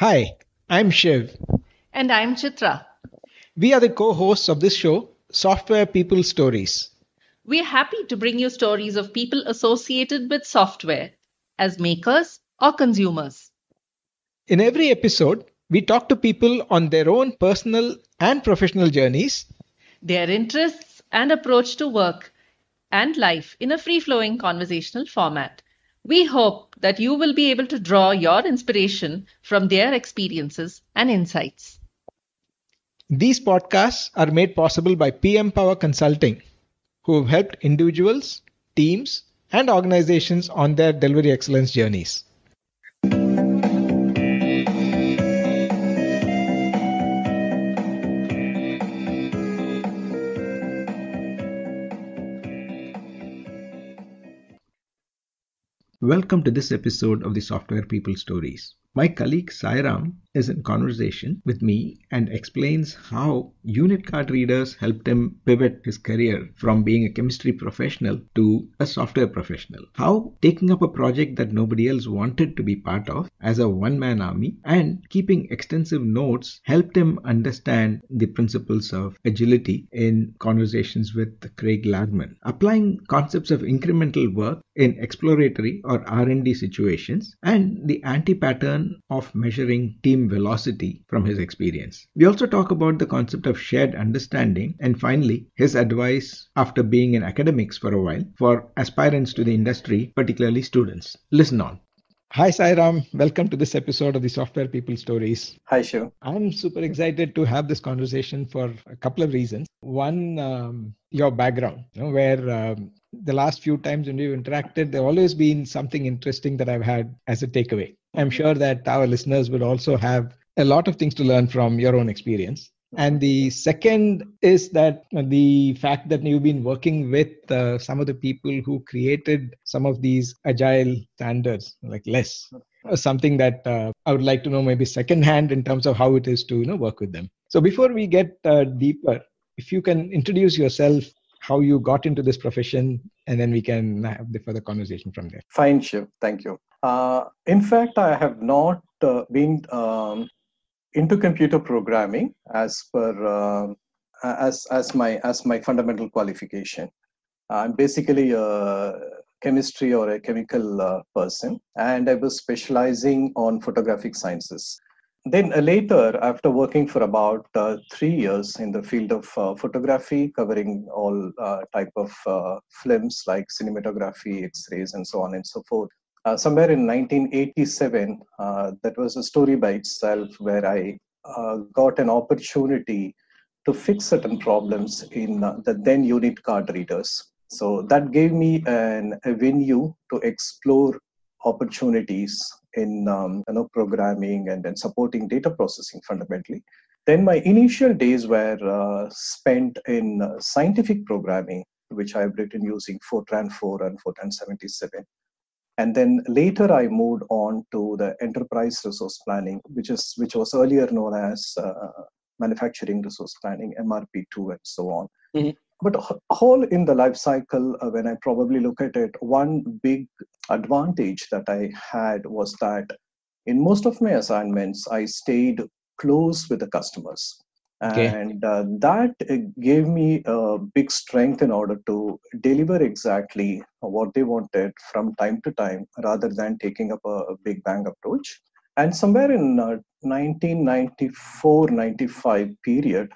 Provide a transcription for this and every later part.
Hi, I'm Shiv. And I'm Chitra. We are the co hosts of this show, Software People Stories. We're happy to bring you stories of people associated with software as makers or consumers. In every episode, we talk to people on their own personal and professional journeys, their interests and approach to work and life in a free flowing conversational format. We hope that you will be able to draw your inspiration from their experiences and insights. These podcasts are made possible by PM Power Consulting, who have helped individuals, teams, and organizations on their delivery excellence journeys. Welcome to this episode of the Software People Stories. My colleague Sairam is in conversation with me and explains how unit card readers helped him pivot his career from being a chemistry professional to a software professional. How taking up a project that nobody else wanted to be part of as a one man army and keeping extensive notes helped him understand the principles of agility in conversations with Craig Larman. Applying concepts of incremental work in exploratory or R&D situations and the anti-pattern of measuring team velocity from his experience. We also talk about the concept of shared understanding and finally his advice after being in academics for a while for aspirants to the industry, particularly students. Listen on. Hi, Sairam. Welcome to this episode of the Software People Stories. Hi, Shiv. I'm super excited to have this conversation for a couple of reasons. One, um, your background, you know, where um, the last few times when we've interacted, there always been something interesting that I've had as a takeaway. I'm sure that our listeners will also have a lot of things to learn from your own experience. And the second is that the fact that you've been working with uh, some of the people who created some of these agile standards, like LeSS, something that uh, I would like to know maybe secondhand in terms of how it is to you know work with them. So before we get uh, deeper, if you can introduce yourself, how you got into this profession, and then we can have the further conversation from there. Fine, Shiv. Thank you. Uh, in fact, I have not uh, been um, into computer programming as per uh, as as my as my fundamental qualification. I'm basically a chemistry or a chemical uh, person, and I was specializing on photographic sciences. Then uh, later, after working for about uh, three years in the field of photography, covering all type of films like cinematography, X-rays, and so on and so forth, uh, somewhere in 1987, uh, that was a story by itself where I uh, got an opportunity to fix certain problems in uh, the then unit card readers. So that gave me an, a venue to explore opportunities in um, you know, programming and then supporting data processing fundamentally. Then my initial days were uh, spent in uh, scientific programming, which I've written using Fortran 4 and Fortran 77 and then later i moved on to the enterprise resource planning which is which was earlier known as uh, manufacturing resource planning mrp2 and so on mm-hmm. But whole in the life cycle uh, when i probably look at it one big advantage that i had was that in most of my assignments i stayed close with the customers Okay. And uh, that uh, gave me a big strength in order to deliver exactly what they wanted from time to time rather than taking up a, big bang approach. And somewhere in uh, 1994 95 period,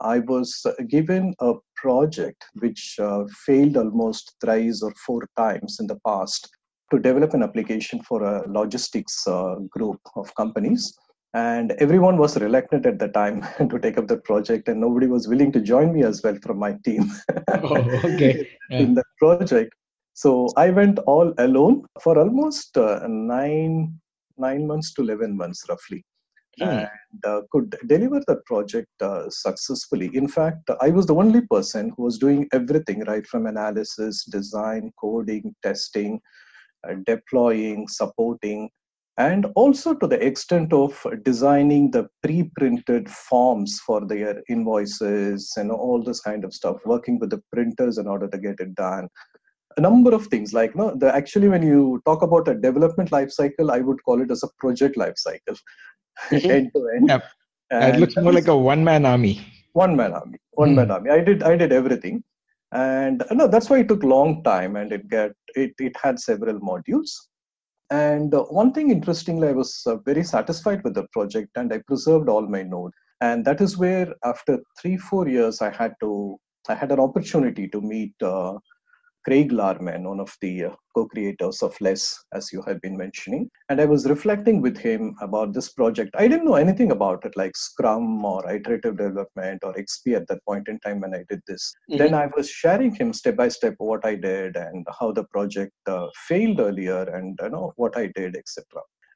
I was given a project which uh, failed almost thrice or four times in the past to develop an application for a logistics uh, group of companies and everyone was reluctant at the time to take up the project and nobody was willing to join me as well from my team oh, okay. yeah. in that project so i went all alone for almost uh, nine nine months to 11 months roughly hmm. and uh, could deliver the project uh, successfully in fact i was the only person who was doing everything right from analysis design coding testing uh, deploying supporting and also to the extent of designing the pre-printed forms for their invoices and all this kind of stuff working with the printers in order to get it done a number of things like no the actually when you talk about a development life cycle i would call it as a project life cycle mm-hmm. end to end. Yep. it looks more like a one-man army. One-man army. One-man mm. army. I did. I did everything, and uh, no, that's why it took long time, and it get it. It had several modules. And uh, one thing interestingly, I was uh, very satisfied with the project, and I preserved all my notes. And that is where, after three, four years, I had to. I had an opportunity to meet uh, Craig Larman, one of the uh, co-creators of LeSS, as you have been mentioning. And I was reflecting with him about this project. I didn't know anything about it, like Scrum or iterative development or XP at that point in time when I did this. Mm-hmm. Then I was sharing him step by step what I did and how the project uh, failed earlier and you know what I did, etc.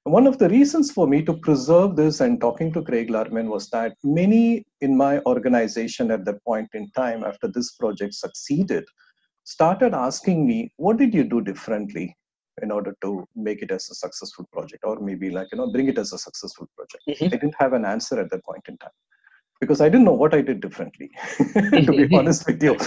One of the reasons for me to preserve this and talking to Craig Larman was that many in my organization at that point in time, after this project succeeded, started asking me, what did you do differently in order to make it as a successful project or maybe like, you know, bring it as a successful project? Mm-hmm. I didn't have an answer at that point in time because I didn't know what I did differently, to be honest with you.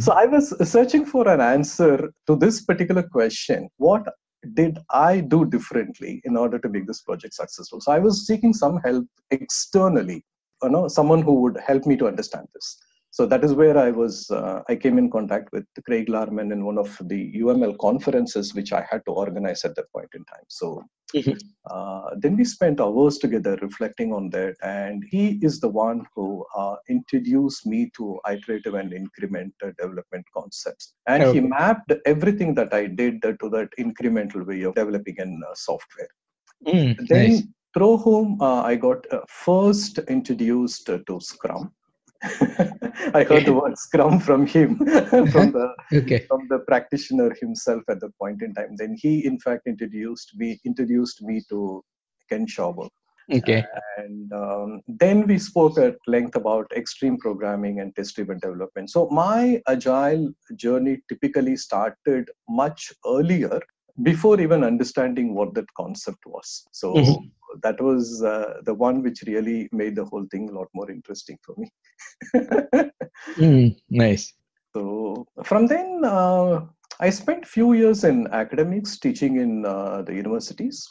so I was searching for an answer to this particular question. What did I do differently in order to make this project successful? So I was seeking some help externally, you know, someone who would help me to understand this so that is where i was uh, i came in contact with craig larman in one of the uml conferences which i had to organize at that point in time so mm-hmm. uh, then we spent hours together reflecting on that and he is the one who uh, introduced me to iterative and incremental development concepts and okay. he mapped everything that i did to that incremental way of developing in uh, software mm, then nice. through whom uh, i got uh, first introduced to scrum I heard the word Scrum from him, from the okay. from the practitioner himself at the point in time. Then he, in fact, introduced me introduced me to Ken Schwaber. Okay. And um, then we spoke at length about extreme programming and test-driven development. So my agile journey typically started much earlier before even understanding what that concept was. So mm-hmm that was uh, the one which really made the whole thing a lot more interesting for me. mm, nice. So from then, uh, I spent few years in academics teaching in uh, the universities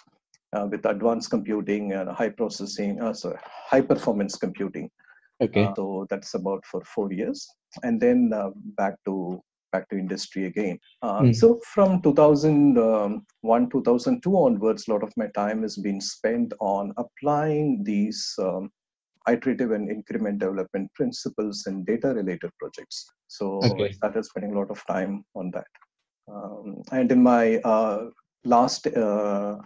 uh, with advanced computing and high processing, uh, sorry, high performance computing. Okay. Uh, so that's about for four years, and then back to back to industry again. Uh, mm. So from 2001, 2002 onwards, a lot of my time has been spent on applying these um, iterative and increment development principles in data related projects. So okay. I started spending a lot of time on that. Um, and in my uh, last uh,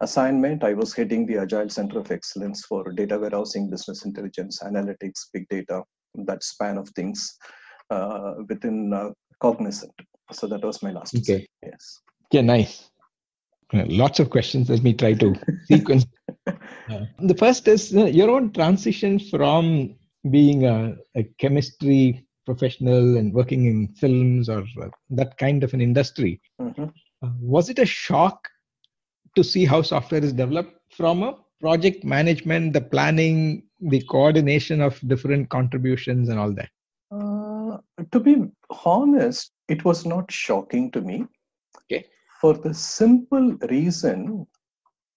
assignment, I was heading the Agile Center of Excellence for data warehousing, business intelligence, analytics, big data, that span of things uh, within uh, cognizant. So that was my last. Okay. Yes. Yeah, nice. Lots of questions. Let me try to sequence. The first is uh, your own transition from being a, a, chemistry professional and working in films or uh, that kind of an industry. Mm-hmm. Uh, was it a shock to see how software is developed from a project management, the planning, the coordination of different contributions, and all that? To be honest, it was not shocking to me. Okay. For the simple reason,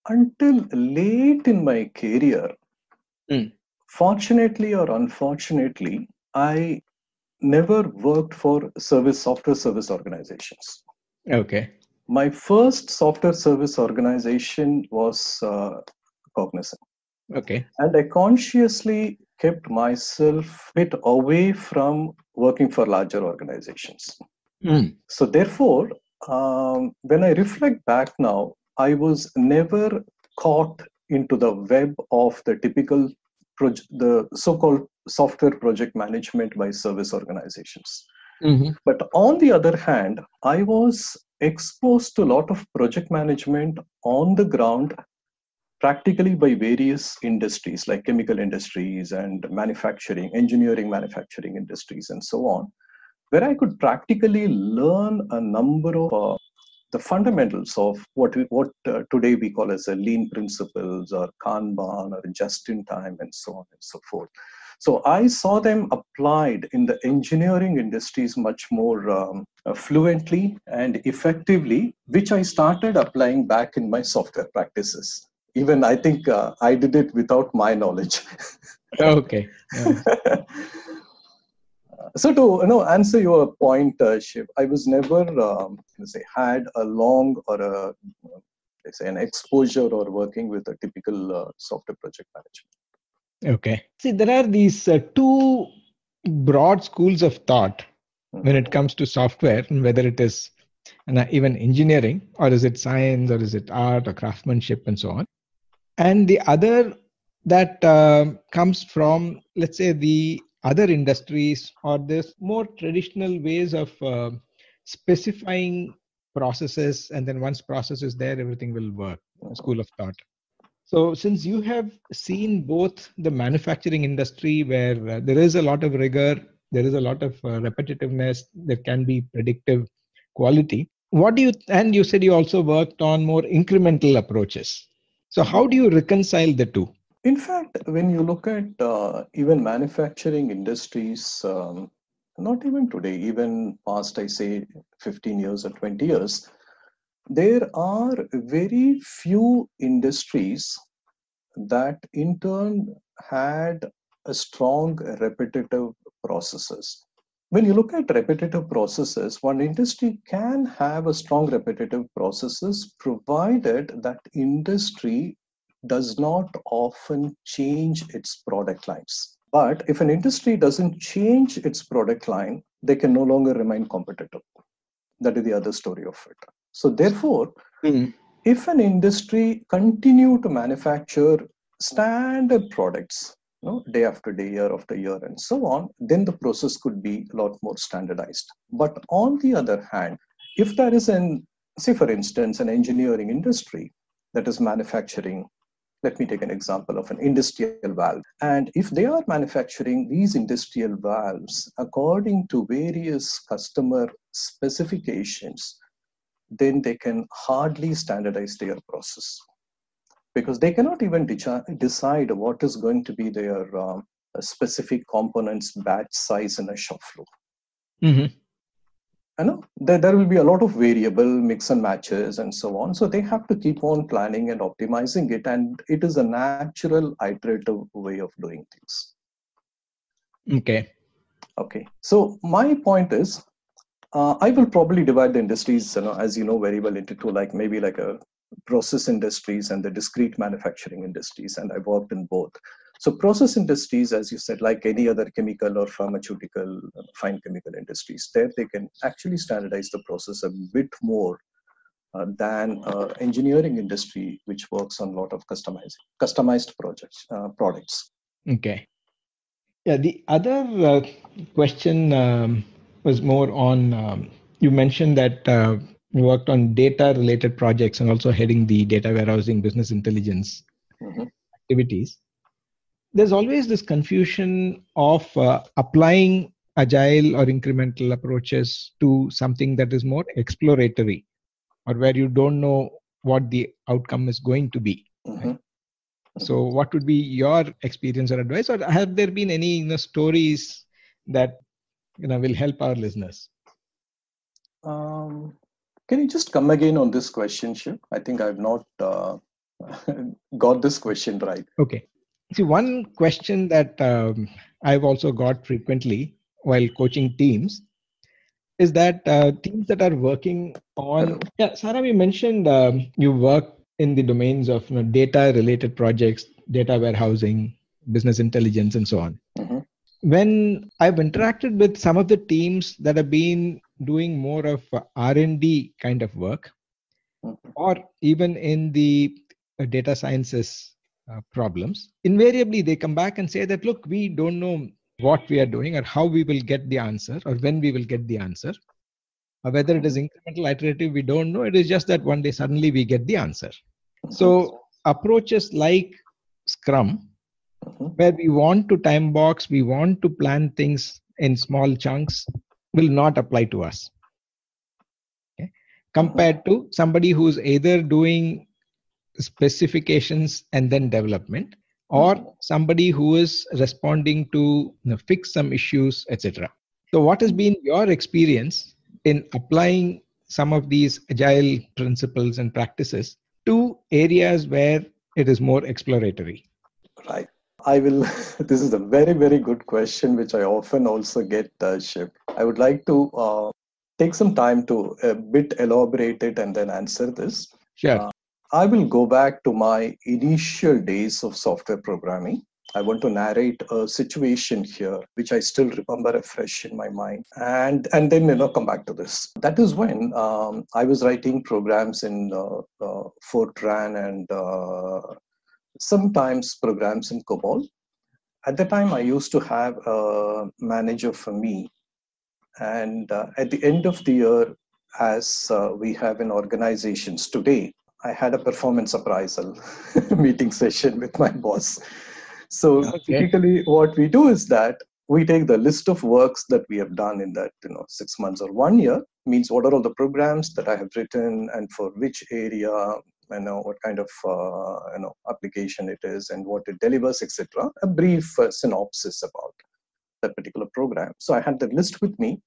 until late in my career, mm. fortunately or unfortunately, I never worked for service software service organizations. Okay. My first software service organization was uh, Cognizant. Okay. And I consciously kept myself bit away from working for larger organizations. Mm. So, therefore, um, when I reflect back now, I was never caught into the web of the typical proje- the so-called software project management by service organizations. Mm-hmm. But on the other hand, I was exposed to a lot of project management on the ground practically by various industries like chemical industries and manufacturing, engineering, manufacturing industries, and so on, where I could practically learn a number of uh, the fundamentals of what we, what uh, today we call as a lean principles or Kanban or just in time and so on and so forth. So I saw them applied in the engineering industries much more um, uh, fluently and effectively, which I started applying back in my software practices even I think uh, I did it without my knowledge. okay. Yeah. so to you know answer your point, uh, Shiv, I was never um, say had a long or a say an exposure or working with a typical uh, software project management. Okay. See, there are these uh, two broad schools of thought when it comes to software, and whether it is and even engineering, or is it science, or is it art, or craftsmanship, and so on. And the other that uh, comes from, let's say, the other industries or this more traditional ways of uh, specifying processes, and then once process is there, everything will work. School of thought. So, since you have seen both the manufacturing industry where uh, there is a lot of rigor, there is a lot of uh, repetitiveness, there can be predictive quality. What do you, and you said you also worked on more incremental approaches. So, how do you reconcile the two? In fact, when you look at uh, even manufacturing industries, um, not even today, even past, I say 15 years or 20 years, there are very few industries that in turn had a strong repetitive processes when you look at repetitive processes one industry can have a strong repetitive processes provided that industry does not often change its product lines. But if an industry doesn't change its product line they can no longer remain competitive. That is the other story of it. So therefore, mm. if an industry continue to manufacture standard products, you know, day after day, year after year, and so on, then the process could be a lot more standardized. But on the other hand, if there is an, say for instance, an engineering industry that is manufacturing let me take an example of an industrial valve. And if they are manufacturing these industrial valves according to various customer specifications, then they can hardly standardize their process because they cannot even de- decide what is going to be their um, specific components batch size in a shop floor. Mm-hmm. I know there, there will be a lot of variable mix and matches and so on. So they have to keep on planning and optimizing it. And it is a natural iterative way of doing things. Okay. Okay. So my point is uh, I will probably divide the industries, you know, as you know very well, into two, like maybe like a process industries and the discrete manufacturing industries, and I worked in both. So process industries, as you said, like any other chemical or pharmaceutical, fine chemical industries, there they can actually standardize the process a bit more uh, than uh, engineering industry, which works on a lot of customized customized projects uh, products. Okay. Yeah. The other uh, question um, was more on um, you mentioned that uh, worked on data related projects and also heading the data warehousing business intelligence mm-hmm. activities there's always this confusion of uh, applying agile or incremental approaches to something that is more exploratory or where you don't know what the outcome is going to be mm-hmm. so what would be your experience or advice or have there been any you know, stories that you know will help our listeners um, can you just come again on this question Shiv? i think i've not uh, got this question right. Okay. See one question that um, i've also got frequently while coaching teams is that uh, teams that are working on yeah Sairam you mentioned um, you work in the domains of you know, data related projects data warehousing business intelligence and so on. Mm-hmm when I've interacted with some of the teams that have been doing more of R&D kind of work, or even in the uh, data sciences uh, problems, invariably they come back and say that, look, we don't know what we are doing or how we will get the answer or when we will get the answer. Or whether it is incremental, iterative, we don't know. It is just that one day suddenly we get the answer. So approaches like Scrum mm-hmm. where we want to time box, we want to plan things in small chunks, will not apply to us. Okay? Compared to somebody who's either doing specifications and then development, or mm-hmm. somebody who is responding to you know, fix some issues, etc. So, what has been your experience in applying some of these agile principles and practices to areas where it is more exploratory? Right. I will. This is a very, very good question, which I often also get, uh, Shiv. I would like to uh, take some time to a bit elaborate it and then answer this. Sure. Uh, I will go back to my initial days of software programming. I want to narrate a situation here, which I still remember fresh in my mind, and and then you know come back to this. That is when um, I was writing programs in uh, uh, Fortran and uh, sometimes programs in COBOL. At the time, I used to have a manager for me, and uh, at the end of the year, as uh, we have in organizations today, I had a performance appraisal meeting session with my boss. So okay. typically, what we do is that we take the list of works that we have done in that you know six months or one year means what are all the programs that I have written and for which area you know what kind of uh, you know application it is and what it delivers etc a brief uh, synopsis about that particular program. So i had the list with me.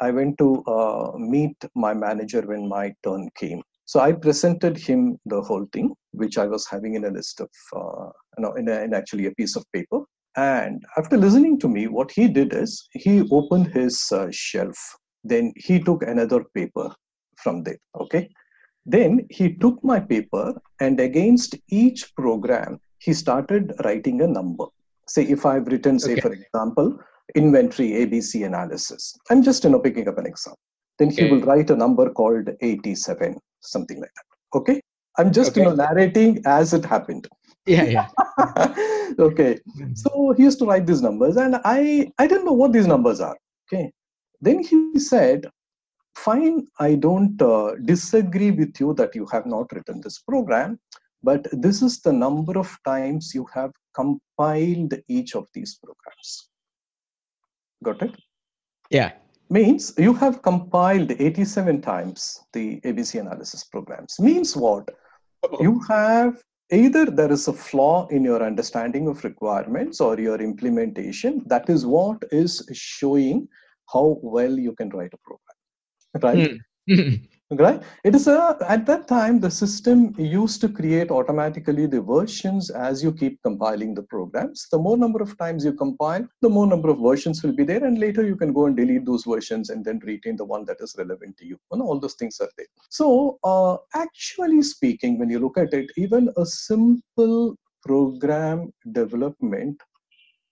I went to uh, meet my manager when my turn came. So i presented him the whole thing which i was having in a list of uh, you know in, a, in actually a piece of paper. And after listening to me what he did is he opened his uh, shelf. Then he took another paper from there okay then he took my paper and against each program, he started writing a number. Say if I've written, say, okay. for example, inventory ABC analysis. I'm just you know picking up an example. Then he okay. will write a number called 87, something like that. Okay. I'm just okay. you know narrating as it happened. Yeah, yeah. okay. So he used to write these numbers, and I I didn't know what these numbers are. Okay. Then he said, fine, I don't uh, disagree with you that you have not written this program, but this is the number of times you have compiled each of these programs. Got it? Yeah. Means you have compiled 87 times the ABC analysis programs. Means what? You have either there is a flaw in your understanding of requirements or your implementation. That is what is showing how well you can write a program right? Mm. right? It is a at that time the system used to create automatically the versions as you keep compiling the programs. The more number of times you compile the more number of versions will be there and later you can go and delete those versions and then retain the one that is relevant to you and all those things are there. So uh, actually speaking when you look at it even a simple program development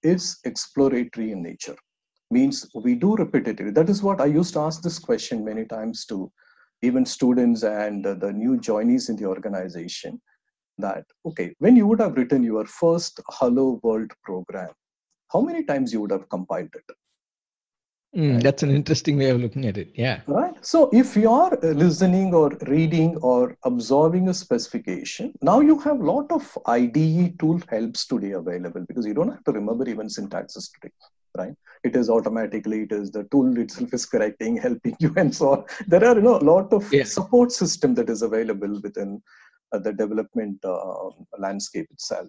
is exploratory in nature means we do repetitive. That is what I used to ask this question many times to even students and the new joinees in the organization that, okay, when you would have written your first Hello World program, how many times you would have compiled it? Mm, right? That's an interesting way of looking at it. Yeah. Right. So if you are uh, listening or reading or absorbing a specification, now you have a lot of IDE tool helps today available because you don't have to remember even syntaxes today right? It is automatically it is the tool itself is correcting helping you and so on. There are you know a lot of yeah. support system that is available within uh, the development uh, landscape itself.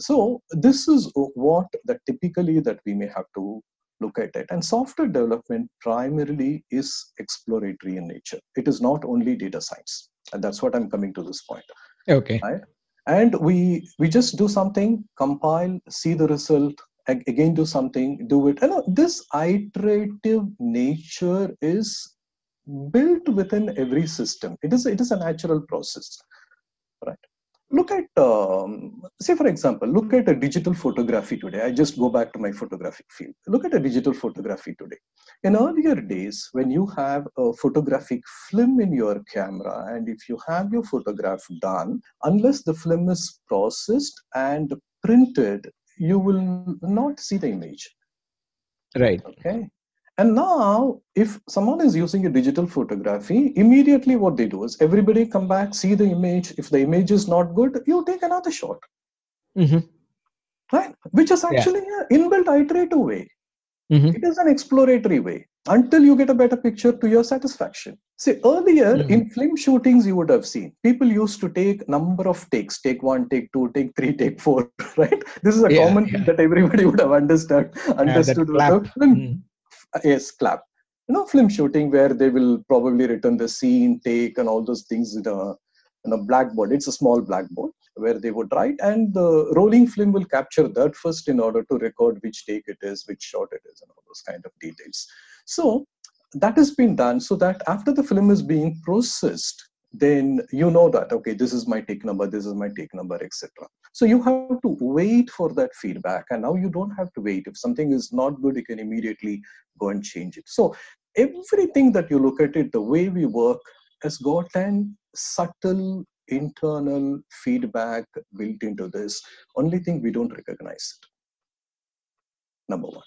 So this is what that typically that we may have to look at it. And software development primarily is exploratory in nature. It is not only data science. And that's what i'm coming to this point. Okay. Right? And we we just do something compile see the result again do something do it. And this iterative nature is built within every system. It is it is a natural process right? Look at um, say for example look at a digital photography today. I just go back to my photographic field. Look at a digital photography today. In earlier days when you have a photographic film in your camera and if you have your photograph done unless the film is processed and printed you will not see the image. Right. Okay. And now, if someone is using a digital photography, immediately what they do is everybody come back, see the image. If the image is not good, you take another shot. Mm-hmm. Right? Which is actually yeah. an inbuilt iterative way. Mm-hmm. It is an exploratory way until you get a better picture to your satisfaction. See, earlier mm-hmm. in film shootings, you would have seen people used to take number of takes, take one, take two, take three, take four, right? This is a yeah, common yeah. thing that everybody would have understood. Understood. Yeah, mm. Yes, clap. You know, film shooting where they will probably return the scene, take, and all those things in a, in a blackboard. It's a small blackboard. Where they would write, and the rolling film will capture that first in order to record which take it is, which shot it is, and all those kind of details. So that has been done so that after the film is being processed, then you know that okay, this is my take number, this is my take number, etc. So you have to wait for that feedback, and now you don't have to wait. If something is not good, you can immediately go and change it. So everything that you look at it, the way we work has got an subtle internal feedback built into this. Only thing we don't recognize it. Number one.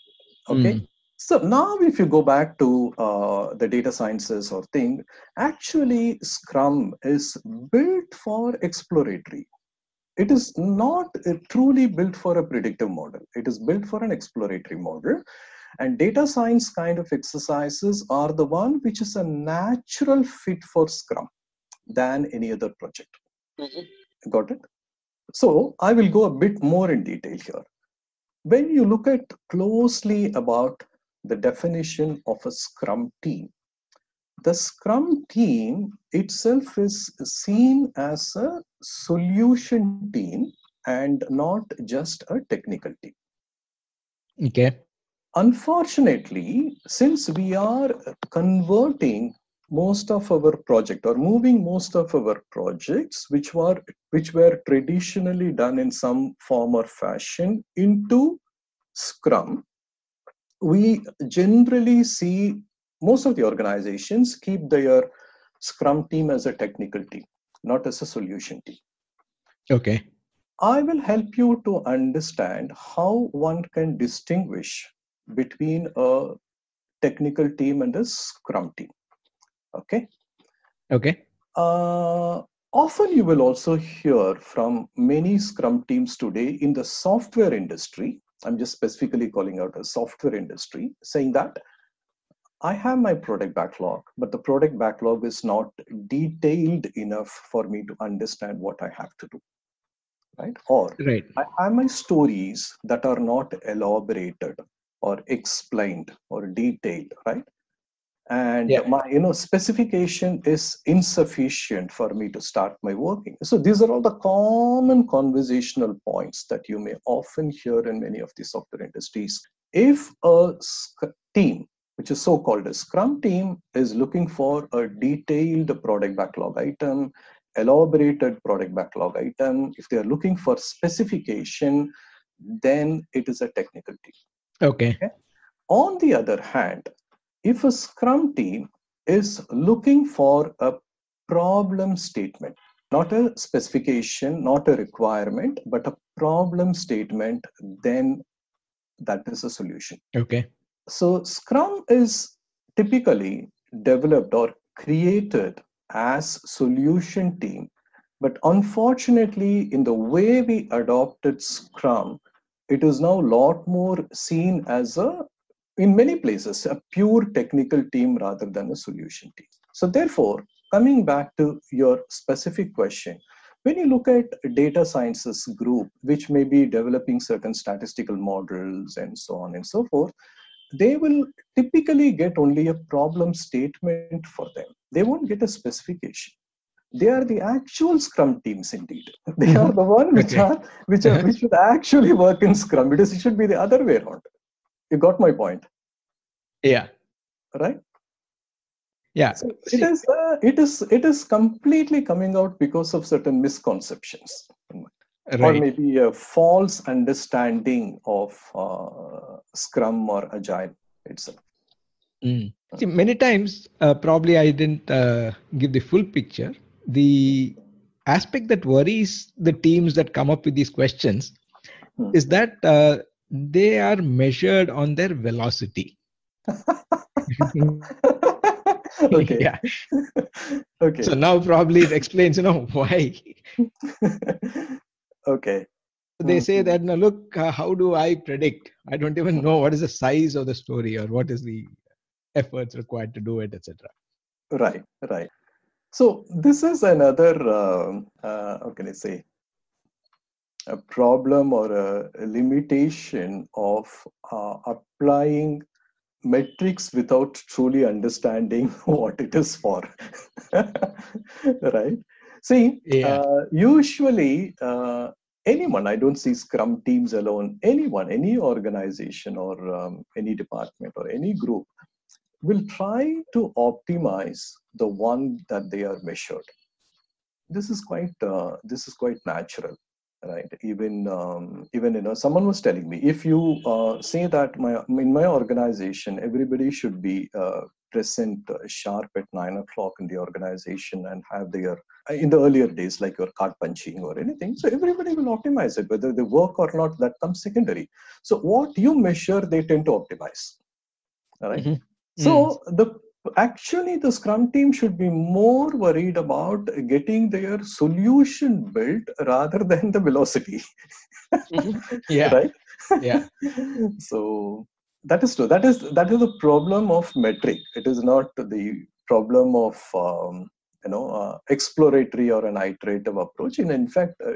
Okay. Mm. So now, if you go back to uh, the data sciences or thing, actually Scrum is built for exploratory. It is not uh, truly built for a predictive model. It is built for an exploratory model. And data science kind of exercises are the one which is a natural fit for Scrum than any other project. Mm-hmm. Got it? So I will go a bit more in detail here. When you look at closely about the definition of a Scrum team, the Scrum team itself is seen as a solution team and not just a technical team. Okay. Unfortunately, since we are converting most of our project or moving most of our projects which were which were traditionally done in some form or fashion into scrum we generally see most of the organizations keep their scrum team as a technical team not as a solution team. Okay. I will help you to understand how one can distinguish between a technical team and a scrum team Okay. Okay. Uh, often you will also hear from many Scrum teams today in the software industry. I'm just specifically calling out a software industry, saying that I have my product backlog, but the product backlog is not detailed enough for me to understand what I have to do. Right? Or right. I have my stories that are not elaborated or explained or detailed, right? And yeah. my you know specification is insufficient for me to start my working so these are all the common conversational points that you may often hear in many of the software industries if a team which is so called a scrum team is looking for a detailed product backlog item elaborated product backlog item if they are looking for specification then it is a technical team okay, okay? on the other hand if a Scrum team is looking for a problem statement, not a specification, not a requirement, but a problem statement, then that is a solution. Okay. So Scrum is typically developed or created as solution team but unfortunately in the way we adopted scrum it is now a lot more seen as a in many places a pure technical team rather than a solution team. So therefore, coming back to your specific question, when you look at data sciences group, which may be developing certain statistical models and so on and so forth, they will typically get only a problem statement for them. They won't get a specification. They are the actual Scrum teams indeed. They are mm-hmm. the one which okay. are which are which should actually work in Scrum because it should be the other way around you got my point. Yeah. Right? Yeah. So it is uh, it is it is completely coming out because of certain misconceptions. Right. or maybe a false understanding of uh, scrum or agile itself. Mm. See, many times uh, probably i didn't uh, give the full picture. The aspect that worries the teams that come up with these questions hmm. is that uh, they are measured on their velocity. okay. Yeah. okay. So now probably it explains, you know, why. okay. They say that, now look, uh, how do I predict? I don't even know what is the size of the story or what is the efforts required to do it, etc. Right, right. So this is another, uh, uh, how can I say, a problem or a, a limitation of uh, applying metrics without truly understanding what it is for right See, Yeah. uh, usually uh, anyone, I don't see Scrum teams alone, anyone, any organization or um, any department or any group will try to optimize the one that they are measured. This is quite uh, this is quite natural, right? Even um, even you know someone was telling me if you uh, say that my in my organization everybody should be uh, present uh, sharp at nine o'clock in the organization and have their in the earlier days like your card punching or anything so everybody will optimize it whether they work or not that comes secondary so what you measure they tend to optimize all right? Mhm. so the actually the scrum team should be more worried about getting their solution built rather than the velocity Yeah. right Yeah. so that is true that is that is the problem of metric it is not the problem of um, you know uh, exploratory or an iterative approach and in fact uh,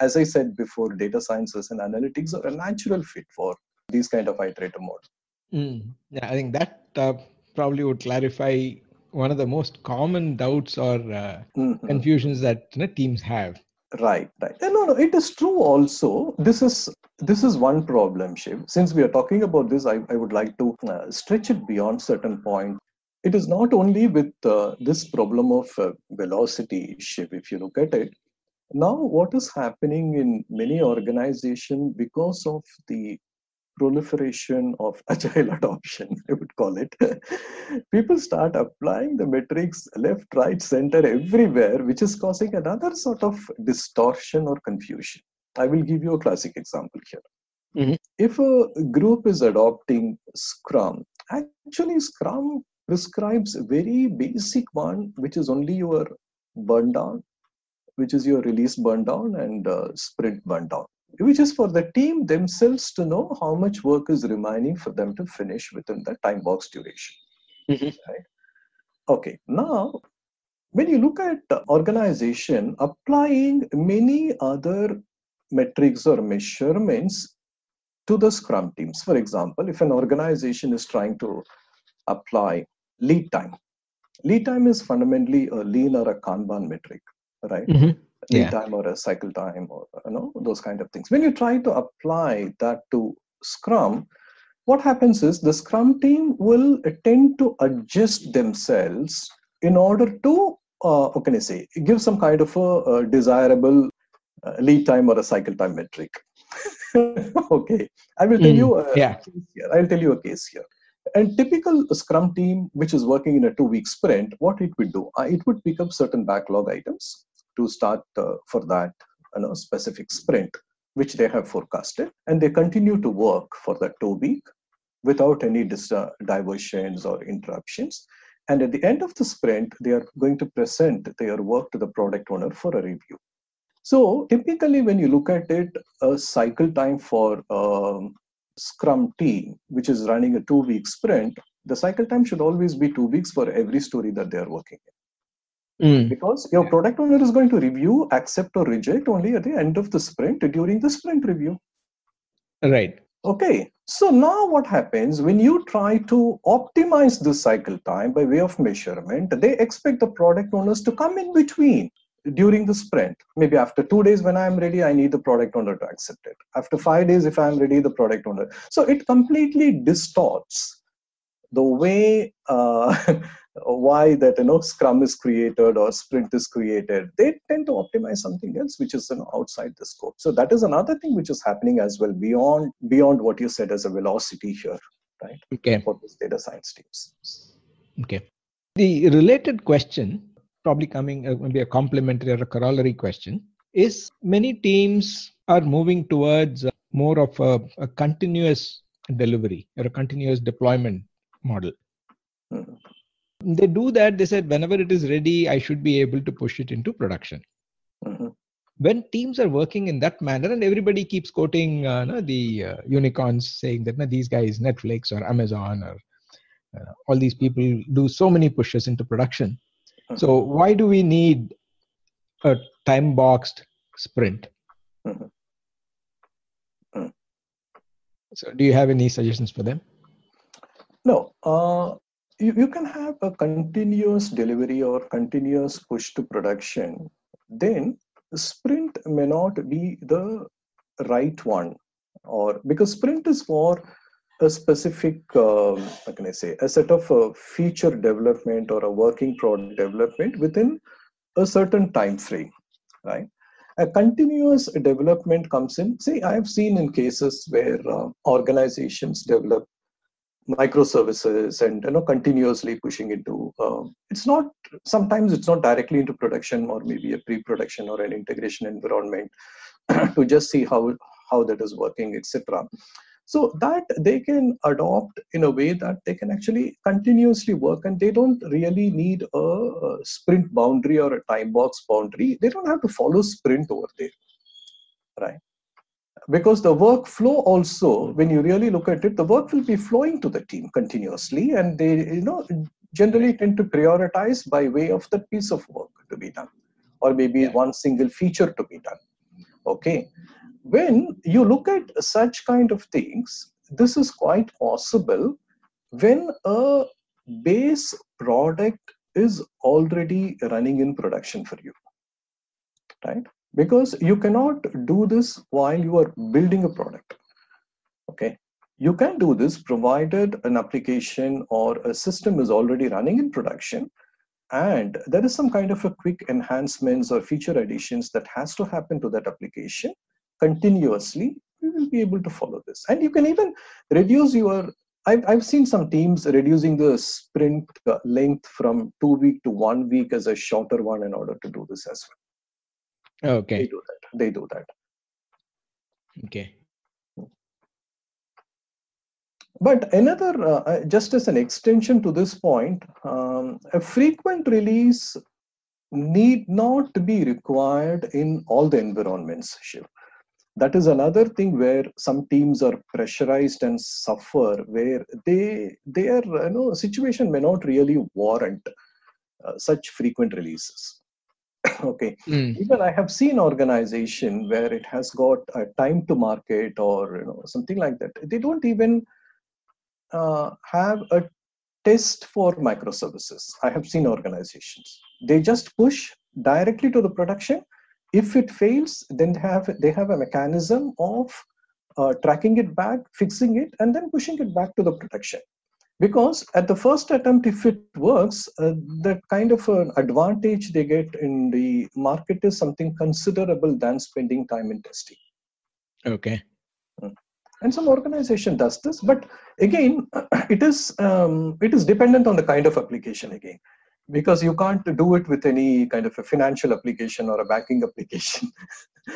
as i said before data sciences and analytics are a natural fit for these kind of iterative models Mm. Yeah, I think that uh, probably would clarify one of the most common doubts or uh, Mhm. confusions that you know, teams have. right right. No no it is true also. This is this is one problem shiv. Since we are talking about this i, I would like to uh, stretch it beyond certain point. It is not only with uh, this problem of uh, velocity shiv if you look at it. Now what is happening in many organizations because of the proliferation of agile adoption i would call it. People start applying the metrics left right center everywhere which is causing another sort of distortion or confusion. I will give you a classic example here. Mhm. if a group is adopting scrum actually scrum prescribes a very basic one which is only your burn down which is your release burn down and uh, sprint burn down which is for the team themselves to know how much work is remaining for them to finish within the time box duration. Mhm. Right? Okay, now when you look at the organization applying many other metrics or measurements to the scrum teams, for example, if an organization is trying to apply lead time, lead time is fundamentally a lean or a Kanban metric, right? Mhm. Lead Yeah. time or a cycle time or you know those kind of things. When you try to apply that to scrum what happens is the scrum team will tend to adjust themselves in order to uh, what can i say give some kind of a, a desirable uh, lead time or a cycle time metric. Okay. I will tell Mm, you a yeah. case here. I'll tell you a case here. And typical scrum team which is working in a two week sprint what it would do uh, it would pick up certain backlog items to start uh, for that you know, specific sprint which they have forecasted. And they continue to work for that two week without any dis- uh, diversions or interruptions. And at the end of the sprint they are going to present their work to the product owner for a review. So typically when you look at it a cycle time for um, scrum team which is running a two week sprint the cycle time should always be two weeks for every story that they are working in Mm. because your product owner is going to review, accept or reject only at the end of the sprint during the sprint review. Right. Okay, so now what happens when you try to optimize the cycle time by way of measurement? They expect the product owners to come in between during the sprint. Maybe after two days, when I'm ready, I need the product owner to accept it. After five days, if I'm ready, the product owner. So it completely distorts the way uh, why that you know scrum is created or sprint is created they tend to optimize something else which is you know, outside the scope so that is another thing which is happening as well beyond beyond what you said as a velocity here right Okay. for this data science teams Okay. The related question, probably coming uh, maybe a complementary or a corollary question, is many teams are moving towards uh, more of a, a continuous delivery or a continuous deployment model. Mhm. They do that. They said whenever it is ready, I should be able to push it into production. Mhm. When teams are working in that manner, and everybody keeps quoting uh, no, the uh, unicorns saying that no, these guys, Netflix or Amazon or uh, all these people do so many pushes into production. So why do we need a time boxed sprint? Mhm. Mm. So do you have any suggestions for them? No, uh, you, you can have a continuous delivery or continuous push to production. Then sprint may not be the right one or because sprint is for a specific um, how can i say a set of uh, feature development or a working product development within a certain time frame right? A continuous development comes in. See i have seen in cases where uh, organizations develop microservices and you know continuously pushing into um, it's not sometimes it's not directly into production or maybe a pre-production or an integration environment to just see how how that is working etc so that they can adopt in a way that they can actually continuously work and they don't really need a, a sprint boundary or a time box boundary. They don't have to follow sprint over there right because the workflow also when you really look at it the work will be flowing to the team continuously and they you know generally tend to prioritize by way of the piece of work to be done or maybe one single feature to be done. Okay. When you look at such kind of things this is quite possible when a base product is already running in production for you. Right because you cannot do this while you are building a product. Okay? You can do this provided an application or a system is already running in production and there is some kind of a quick enhancements or feature additions that has to happen to that application. Continuously we will be able to follow this. And you can even reduce your I've, I've seen some teams reducing the sprint length from two week to one week as a shorter one in order to do this as well Okay. They do that. They do that. Okay. But another, uh, uh, just as an extension to this point, um, a frequent release need not be required in all the environments. Shiv. That is another thing where some teams are pressurized and suffer, where they their you know situation may not really warrant uh, such frequent releases. okay. Mm. even i have seen organization where it has got a time to market or you know something like that. They don't even uh, have a test for microservices. I have seen organizations. They just push directly to the production. If it fails then they have they have a mechanism of uh, tracking it back fixing it and then pushing it back to the production because at the first attempt if it works uh, that kind of an advantage they get in the market is something considerable than spending time in testing. Okay. Hmm. and some organization does this but again it is um, it is dependent on the kind of application again because you can't do it with any kind of a financial application or a banking application.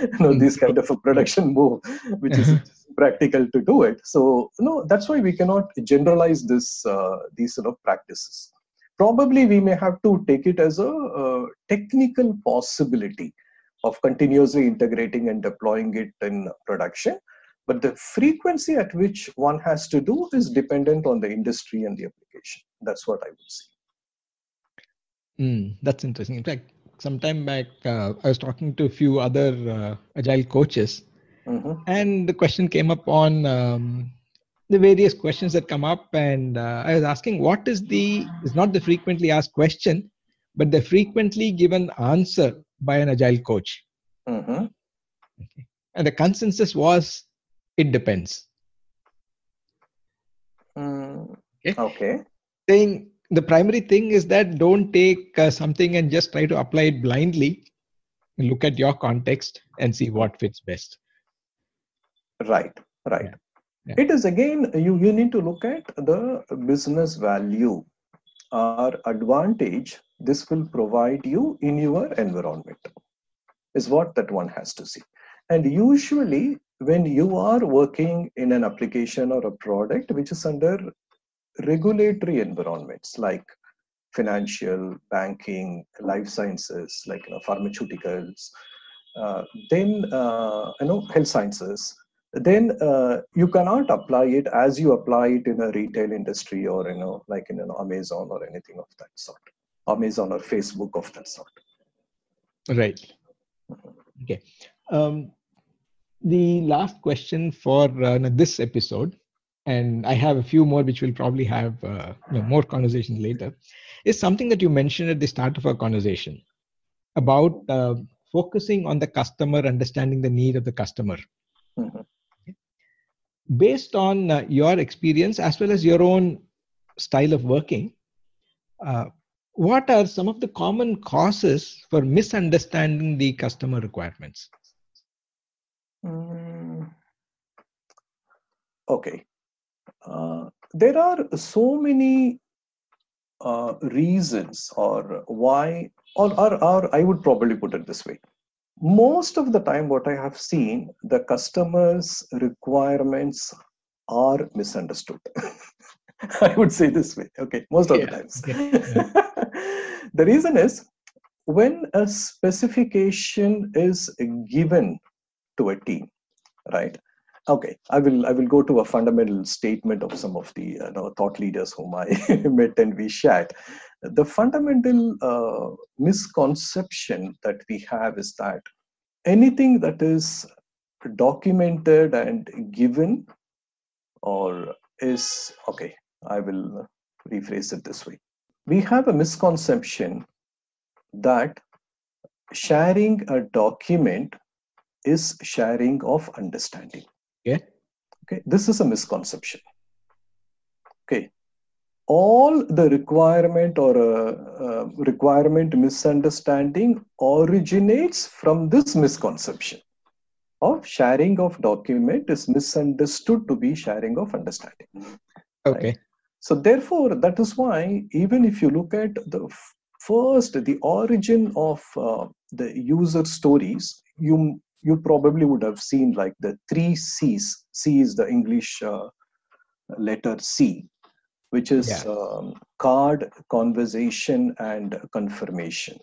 You know this kind of a production move which is practical to do it. So no that's why we cannot generalize this uh, these sort of practices. Probably we may have to take it as a, a technical possibility of continuously integrating and deploying it in production. But the frequency at which one has to do is dependent on the industry and the application. That's what i would say Mm, that's interesting. In fact, some time back, uh, I was talking to a few other uh, agile coaches, mm-hmm. and the question came up on um, the various questions that come up, and uh, I was asking, what is the is not the frequently asked question, but the frequently given answer by an agile coach. Mm-hmm. Okay. And the consensus was, it depends. Mm, okay. okay. Saying the primary thing is that don't take uh, something and just try to apply it blindly look at your context and see what fits best right right yeah. Yeah. it is again you you need to look at the business value or advantage this will provide you in your environment is what that one has to see and usually when you are working in an application or a product which is under regulatory environments like financial, banking, life sciences, like you know, pharmaceuticals, uh, then uh, you know health sciences. Then uh, you cannot apply it as you apply it in a retail industry or you know like in an Amazon or anything of that sort, Amazon or Facebook of that sort. Right. Okay. Um, the last question for uh, this episode and I have a few more which we'll probably have uh, you know, more conversation later, is something that you mentioned at the start of our conversation about uh, focusing on the customer, understanding the need of the customer. Mhm. Based on uh, your experience as well as your own style of working, uh, what are some of the common causes for misunderstanding the customer requirements? Mm. Okay. Uh, there are so many uh, reasons or why, or, or, or I would probably put it this way. Most of the time, what I have seen, the customers' requirements are misunderstood. I would say this way. Okay, most of Yeah, the times. okay, the reason is when a specification is given to a team, right? Okay, I will I will go to a fundamental statement of some of the you know, thought leaders whom I met and we shared. The fundamental uh, misconception that we have is that anything that is documented and given or is okay i will rephrase it this way we have a misconception that sharing a document is sharing of understanding Okay. okay this is a misconception okay all the requirement or uh, uh, requirement misunderstanding originates from this misconception of sharing of document is misunderstood to be sharing of understanding Okay. so therefore that is why even if you look at the first the origin of uh, the user stories you you probably would have seen like the three c's c is the english uh, letter c which is Yeah. um, card conversation and confirmation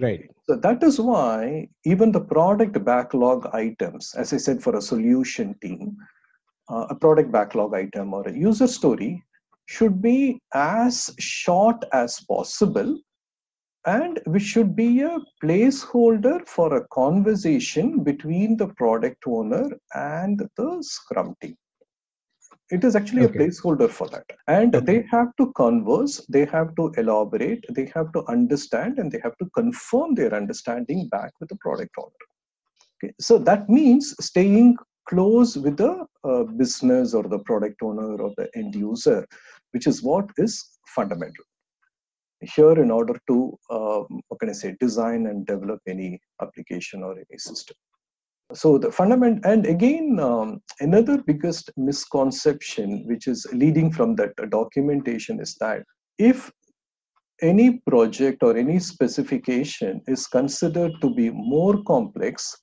Right. so that is why even the product backlog items, as I said, for a solution team, uh, a product backlog item or a user story should be as short as possible and which should be a placeholder for a conversation between the product owner and the scrum team it is actually Okay. a placeholder for that and Okay. they have to converse they have to elaborate they have to understand and they have to confirm their understanding back with the product owner okay so that means staying close with the uh, business or the product owner or the end user which is what is fundamental here in order to um, what can i say design and develop any application or any system. So the fundament and again um, another biggest misconception which is leading from that documentation is that if any project or any specification is considered to be more complex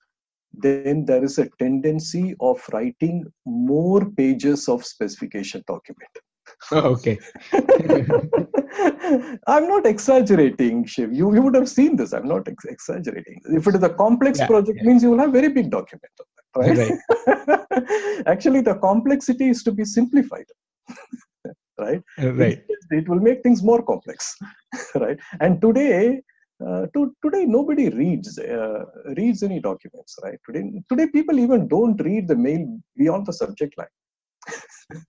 then there is a tendency of writing more pages of specification document okay. I'm not exaggerating, Shiv. You, you would have seen this. I'm not ex- exaggerating. If it is a complex Yeah, project, yeah. means you will have very big document, on that, right? Actually, the complexity is to be simplified, right? Right. It will make things more complex, right? And today, uh, to, today nobody reads uh, reads any documents, right? Today, today people even don't read the mail beyond the subject line.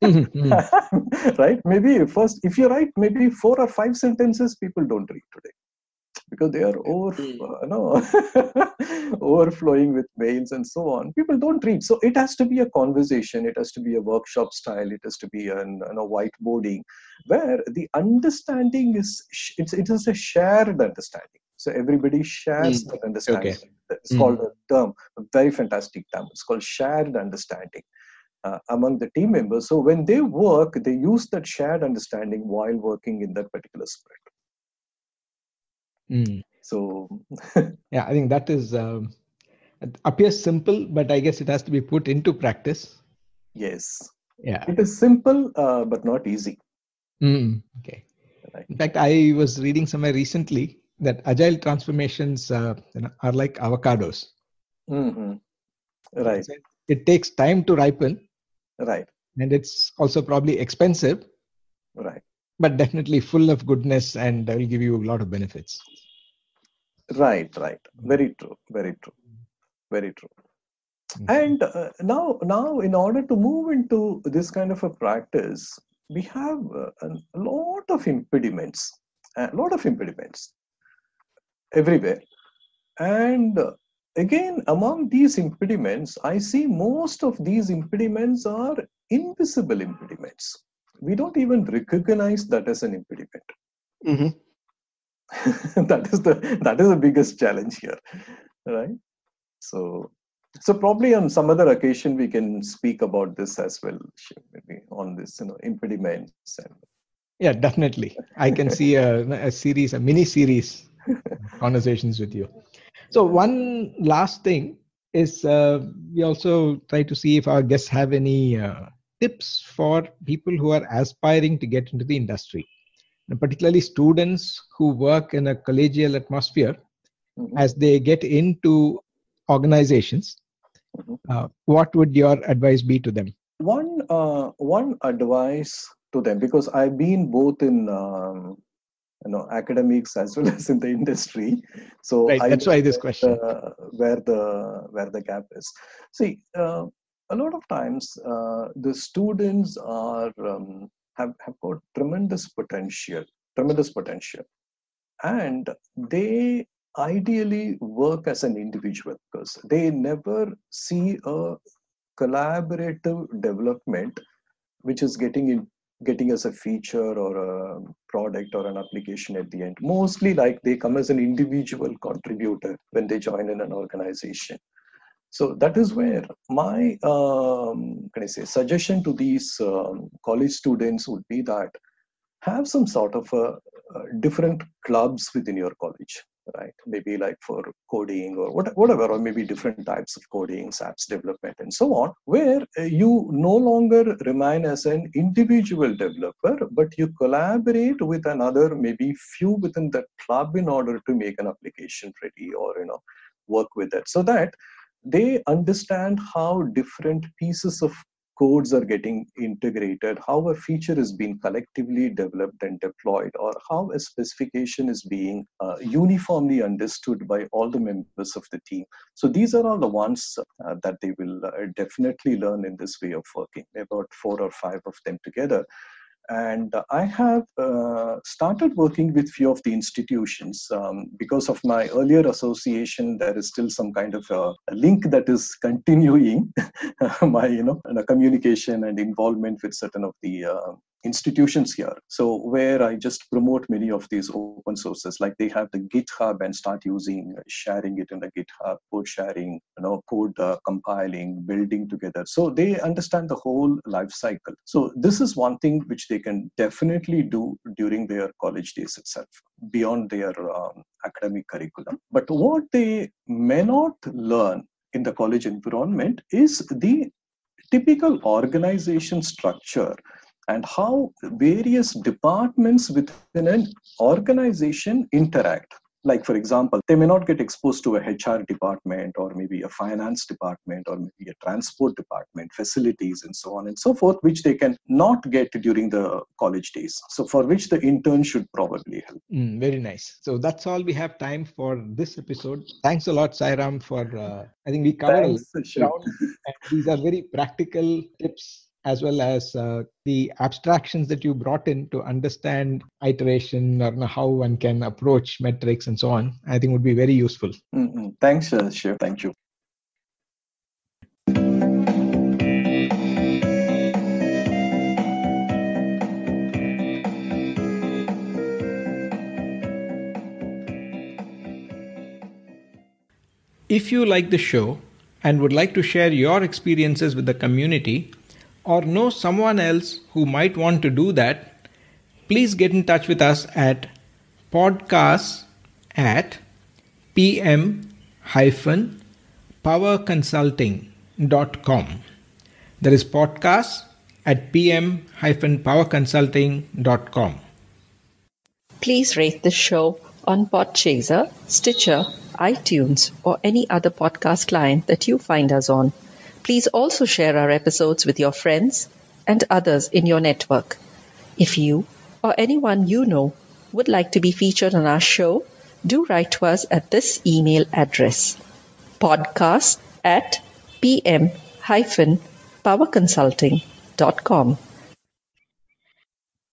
Mhm, mhm. right? Maybe first if you write maybe four or five sentences people don't read today. Because they are over uh, no, overflowing with mails and so on. People don't read. So it has to be a conversation. It has to be a workshop style. It has to be an you know, whiteboarding where the understanding is it's, it is a shared understanding. So everybody shares Mm, that understanding. Okay. it's Mm. called a term a very fantastic term. It's called shared understanding uh, among the team members. So when they work, they use that shared understanding while working in that particular sprint. Mm. So Yeah, I think that is um, appears simple, but I guess it has to be put into practice. yes, Yeah. it is simple uh, but not easy. Mm, okay. Right. In fact, I was reading somewhere recently that agile transformations uh, are like avocados. hmm Right, So It takes time to ripen, right, and it's also probably expensive, right, but definitely full of goodness and will give you a lot of benefits. right, right. Very true. Very true. Very true. Mhm. And uh, now, now, in order to move into this kind of a practice, we have uh, a lot of impediments, a lot of impediments everywhere. And again, among these impediments, I see most of these impediments are invisible impediments. We don't even recognize that as an impediment. Mm-hmm. that is the that is the biggest challenge here, right? So, so probably on some other occasion we can speak about this as well, maybe on this, you know, impediments and. Yeah, definitely. I can see a, a series, a mini series conversations with you. So one last thing is uh, we also try to see if our guests have any uh, tips for people who are aspiring to get into the industry, and particularly students who work in a collegial atmosphere mm-hmm. as they get into organizations. Mm-hmm. Uh, what would your advice be to them? One uh, one advice to them because I've been both in um, you know academics as well as in the industry. So right, that's why this question. uh, where the where the gap is. See uh, a lot of times uh, the students are um, have, have got tremendous potential tremendous potential. And they ideally work as an individual because they never see a collaborative development which is getting in, getting as a feature or a product or an application at the end. Mostly like they come as an individual contributor when they join in an organization. So that is where my um, can I say suggestion to these um, college students would be that have some sort of a different clubs within your college right? Maybe like for coding or whatever, or maybe different types of coding, apps development, and so on, where uh, you no longer remain as an individual developer, but you collaborate with another, maybe few within that club in order to make an application ready or, you know, work with it so that they understand how different pieces of codes are getting integrated, how a feature is being collectively developed and deployed, or how a specification is being uh, uniformly understood by all the members of the team. So these are all the ones uh, that they will uh, definitely learn in this way of working, about four or five of them together and i have uh, started working with few of the institutions um, because of my earlier association there is still some kind of a, link that is continuing my you know communication and involvement with certain of the uh, institutions here. So where I just promote many of these open sources, like they have the GitHub and start using sharing it in the GitHub, code sharing, you know, code uh, compiling, building together. So they understand the whole life cycle. So this is one thing which they can definitely do during their college days itself, beyond their um, academic curriculum. But what they may not learn in the college environment is the typical organization structure and how various departments within an organization interact. Like for example they may not get exposed to a hr department or maybe a finance department or maybe a transport department facilities and so on and so forth which they can not get during the college days. So for which the intern should probably help. Mm, very nice. So that's all we have time for this episode. Thanks a lot sairam for uh, i think we covered thanks, a lot these are very practical tips as well as uh, the abstractions that you brought in to understand iteration or how one can approach metrics and so on, I think would be very useful. Mm-hmm. Thanks, uh, Shiv. Thank you. If you like the show and would like to share your experiences with the community, or know someone else who might want to do that, please get in touch with us at podcasts at pm powerconsulting.com. That is podcasts at pm powerconsulting.com. Please rate the show on Podchaser, Stitcher, iTunes, or any other podcast client that you find us on. Please also share our episodes with your friends and others in your network. If you or anyone you know would like to be featured on our show, do write to us at this email address podcast at pm-powerconsulting.com.